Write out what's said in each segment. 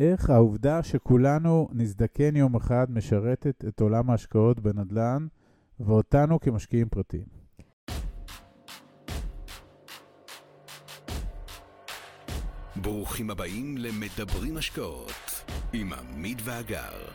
איך העובדה שכולנו נזדקן יום אחד משרתת את עולם ההשקעות בנדל"ן ואותנו כמשקיעים פרטיים. ברוכים הבאים למדברים השקעות עם עמית ואגר.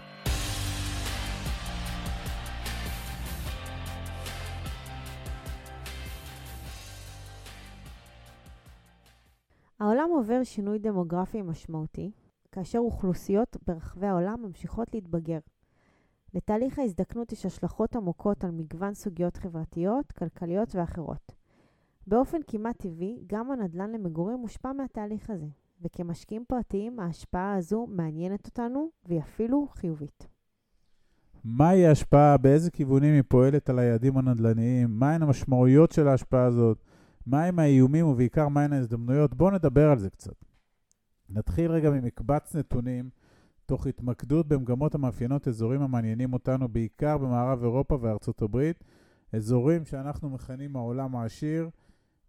העולם עובר שינוי דמוגרפי משמעותי, כאשר אוכלוסיות ברחבי העולם ממשיכות להתבגר. לתהליך ההזדקנות יש השלכות עמוקות על מגוון סוגיות חברתיות, כלכליות ואחרות. באופן כמעט טבעי, גם הנדל"ן למגורים מושפע מהתהליך הזה, וכמשקיעים פרטיים ההשפעה הזו מעניינת אותנו, והיא אפילו חיובית. מהי ההשפעה, באיזה כיוונים היא פועלת על היעדים הנדל"ניים, מהן המשמעויות של ההשפעה הזאת, מהם האיומים ובעיקר מהן ההזדמנויות? בואו נדבר על זה קצת. נתחיל רגע ממקבץ נתונים, תוך התמקדות במגמות המאפיינות אזורים המעניינים אותנו, בעיקר במערב אירופה וארצות הברית, אזורים שאנחנו מכנים העולם העשיר,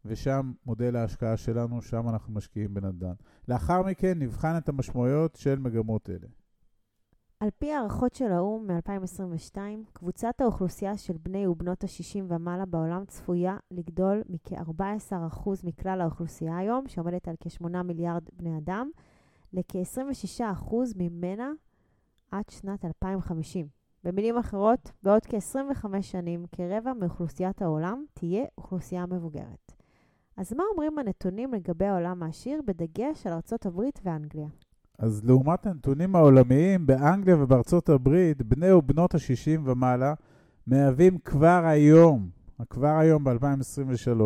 ושם מודל ההשקעה שלנו, שם אנחנו משקיעים בנדל"ן. לאחר מכן נבחן את המשמעויות של מגמות אלה. על פי הערכות של האו"ם מ-2022, קבוצת האוכלוסייה של בני ובנות ה-60 ומעלה בעולם צפויה לגדול מכ-14% מכלל האוכלוסייה היום, שעומדת על כ-8 מיליארד בני אדם, לכ-26% ממנה עד שנת 2050. במילים אחרות, בעוד כ-25 שנים, כרבע מאוכלוסיית העולם תהיה אוכלוסייה מבוגרת. אז מה אומרים הנתונים לגבי העולם העשיר, בדגש על ארצות הברית ואנגליה? אז לעומת הנתונים העולמיים, באנגליה ובארצות הברית, בני ובנות ה-60 ומעלה מהווים כבר היום, כבר היום ב-2023,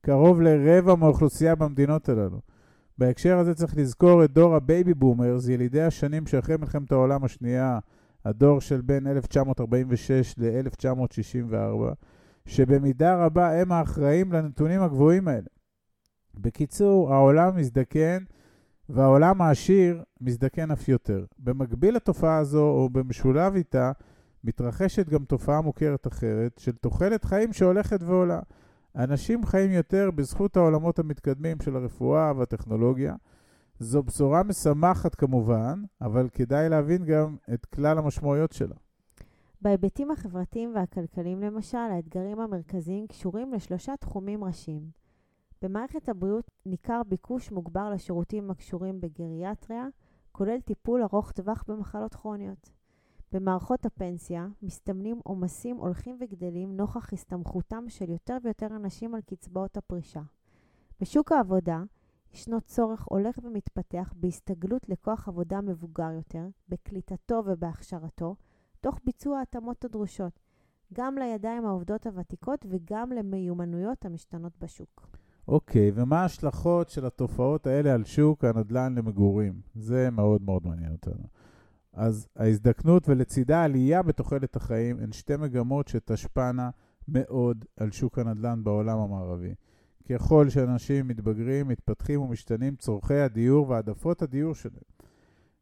קרוב לרבע מהאוכלוסייה במדינות הללו. בהקשר הזה צריך לזכור את דור ה baby boomers, ילידי השנים שאחרי מלחמת העולם השנייה, הדור של בין 1946 ל-1964, שבמידה רבה הם האחראים לנתונים הגבוהים האלה. בקיצור, העולם מזדקן והעולם העשיר מזדקן אף יותר. במקביל לתופעה הזו, או במשולב איתה, מתרחשת גם תופעה מוכרת אחרת של תוחלת חיים שהולכת ועולה. אנשים חיים יותר בזכות העולמות המתקדמים של הרפואה והטכנולוגיה. זו בשורה משמחת כמובן, אבל כדאי להבין גם את כלל המשמעויות שלה. בהיבטים החברתיים והכלכליים למשל, האתגרים המרכזיים קשורים לשלושה תחומים ראשיים. במערכת הבריאות ניכר ביקוש מוגבר לשירותים הקשורים בגריאטריה, כולל טיפול ארוך טווח במחלות כרוניות. במערכות הפנסיה מסתמנים עומסים הולכים וגדלים נוכח הסתמכותם של יותר ויותר אנשים על קצבאות הפרישה. בשוק העבודה ישנו צורך הולך ומתפתח בהסתגלות לכוח עבודה מבוגר יותר, בקליטתו ובהכשרתו, תוך ביצוע ההתאמות הדרושות, גם לידיים העובדות הוותיקות וגם למיומנויות המשתנות בשוק. אוקיי, ומה ההשלכות של התופעות האלה על שוק הנדל"ן למגורים? זה מאוד מאוד מעניין אותנו. אז ההזדקנות ולצידה עלייה בתוחלת החיים הן שתי מגמות שתשפענה מאוד על שוק הנדל"ן בעולם המערבי. ככל שאנשים מתבגרים, מתפתחים ומשתנים צורכי הדיור והעדפות הדיור שלהם.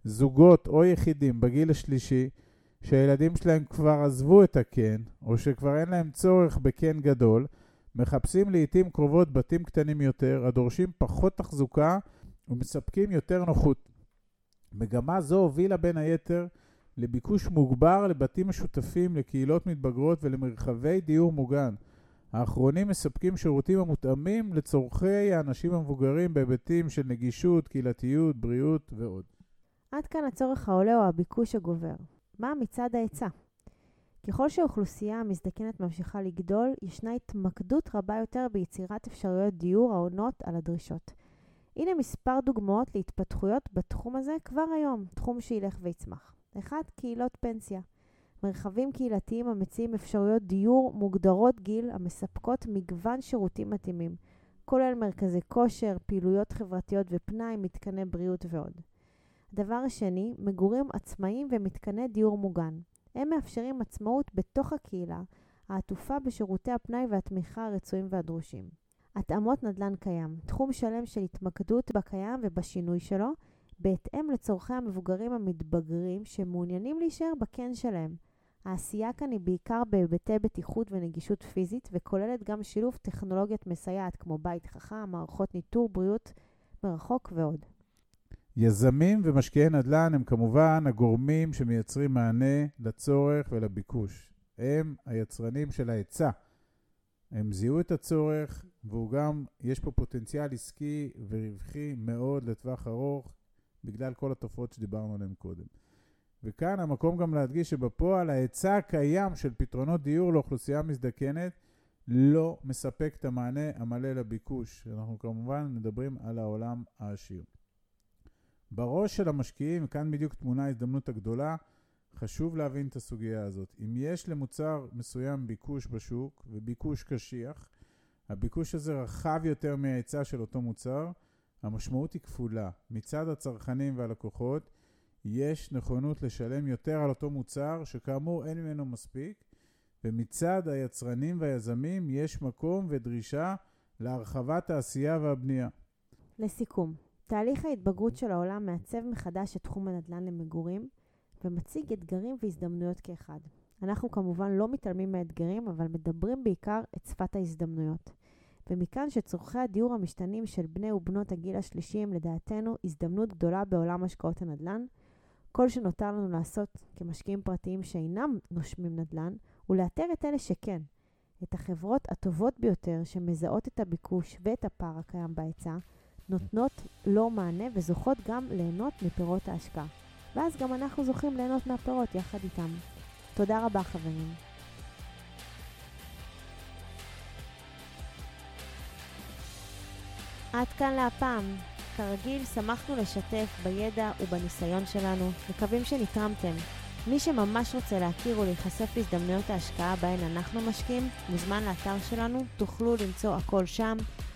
זוגות או יחידים בגיל השלישי, שהילדים שלהם כבר עזבו את הקן, או שכבר אין להם צורך בקן גדול, מחפשים לעיתים קרובות בתים קטנים יותר, הדורשים פחות תחזוקה ומספקים יותר נוחות. מגמה זו הובילה בין היתר לביקוש מוגבר לבתים משותפים, לקהילות מתבגרות ולמרחבי דיור מוגן. האחרונים מספקים שירותים המותאמים לצורכי האנשים המבוגרים בהיבטים של נגישות, קהילתיות, בריאות ועוד. עד כאן הצורך העולה או הביקוש הגובר. מה מצד ההיצע? ככל שהאוכלוסייה המזדקנת ממשיכה לגדול, ישנה התמקדות רבה יותר ביצירת אפשרויות דיור העונות על הדרישות. הנה מספר דוגמאות להתפתחויות בתחום הזה כבר היום, תחום שילך ויצמח. 1. קהילות פנסיה. מרחבים קהילתיים המציעים אפשרויות דיור מוגדרות גיל המספקות מגוון שירותים מתאימים, כולל מרכזי כושר, פעילויות חברתיות ופנאי, מתקני בריאות ועוד. הדבר השני, מגורים עצמאיים ומתקני דיור מוגן. הם מאפשרים עצמאות בתוך הקהילה, העטופה בשירותי הפנאי והתמיכה הרצויים והדרושים. התאמות נדל"ן קיים, תחום שלם של התמקדות בקיים ובשינוי שלו, בהתאם לצורכי המבוגרים המתבגרים שמעוניינים להישאר בקן שלהם. העשייה כאן היא בעיקר בהיבטי בטיחות ונגישות פיזית, וכוללת גם שילוב טכנולוגיות מסייעת כמו בית חכם, מערכות ניטור, בריאות מרחוק ועוד. יזמים ומשקיעי נדל"ן הם כמובן הגורמים שמייצרים מענה לצורך ולביקוש. הם היצרנים של ההיצע. הם זיהו את הצורך, והוא גם, יש פה פוטנציאל עסקי ורווחי מאוד לטווח ארוך, בגלל כל התופעות שדיברנו עליהן קודם. וכאן המקום גם להדגיש שבפועל ההיצע הקיים של פתרונות דיור לאוכלוסייה מזדקנת לא מספק את המענה המלא לביקוש. אנחנו כמובן מדברים על העולם העשיר. בראש של המשקיעים, כאן בדיוק תמונה ההזדמנות הגדולה, חשוב להבין את הסוגיה הזאת. אם יש למוצר מסוים ביקוש בשוק, וביקוש קשיח, הביקוש הזה רחב יותר מההיצע של אותו מוצר, המשמעות היא כפולה. מצד הצרכנים והלקוחות, יש נכונות לשלם יותר על אותו מוצר, שכאמור אין ממנו מספיק, ומצד היצרנים והיזמים יש מקום ודרישה להרחבת העשייה והבנייה. לסיכום, תהליך ההתבגרות של העולם מעצב מחדש את תחום הנדל"ן למגורים ומציג אתגרים והזדמנויות כאחד. אנחנו כמובן לא מתעלמים מהאתגרים, אבל מדברים בעיקר את שפת ההזדמנויות. ומכאן שצורכי הדיור המשתנים של בני ובנות הגיל השלישי הם לדעתנו הזדמנות גדולה בעולם השקעות הנדל"ן. כל שנותר לנו לעשות כמשקיעים פרטיים שאינם נושמים נדל"ן, הוא לאתר את אלה שכן. את החברות הטובות ביותר שמזהות את הביקוש ואת הפער הקיים בהיצע, נותנות לו מענה וזוכות גם ליהנות מפירות ההשקעה. ואז גם אנחנו זוכים ליהנות מהפירות יחד איתם. תודה רבה חברים. עד כאן להפעם. כרגיל, שמחנו לשתף בידע ובניסיון שלנו, מקווים שנתרמתם. מי שממש רוצה להכיר ולהיחשף להזדמנויות ההשקעה בהן אנחנו משקיעים, מוזמן לאתר שלנו, תוכלו למצוא הכל שם.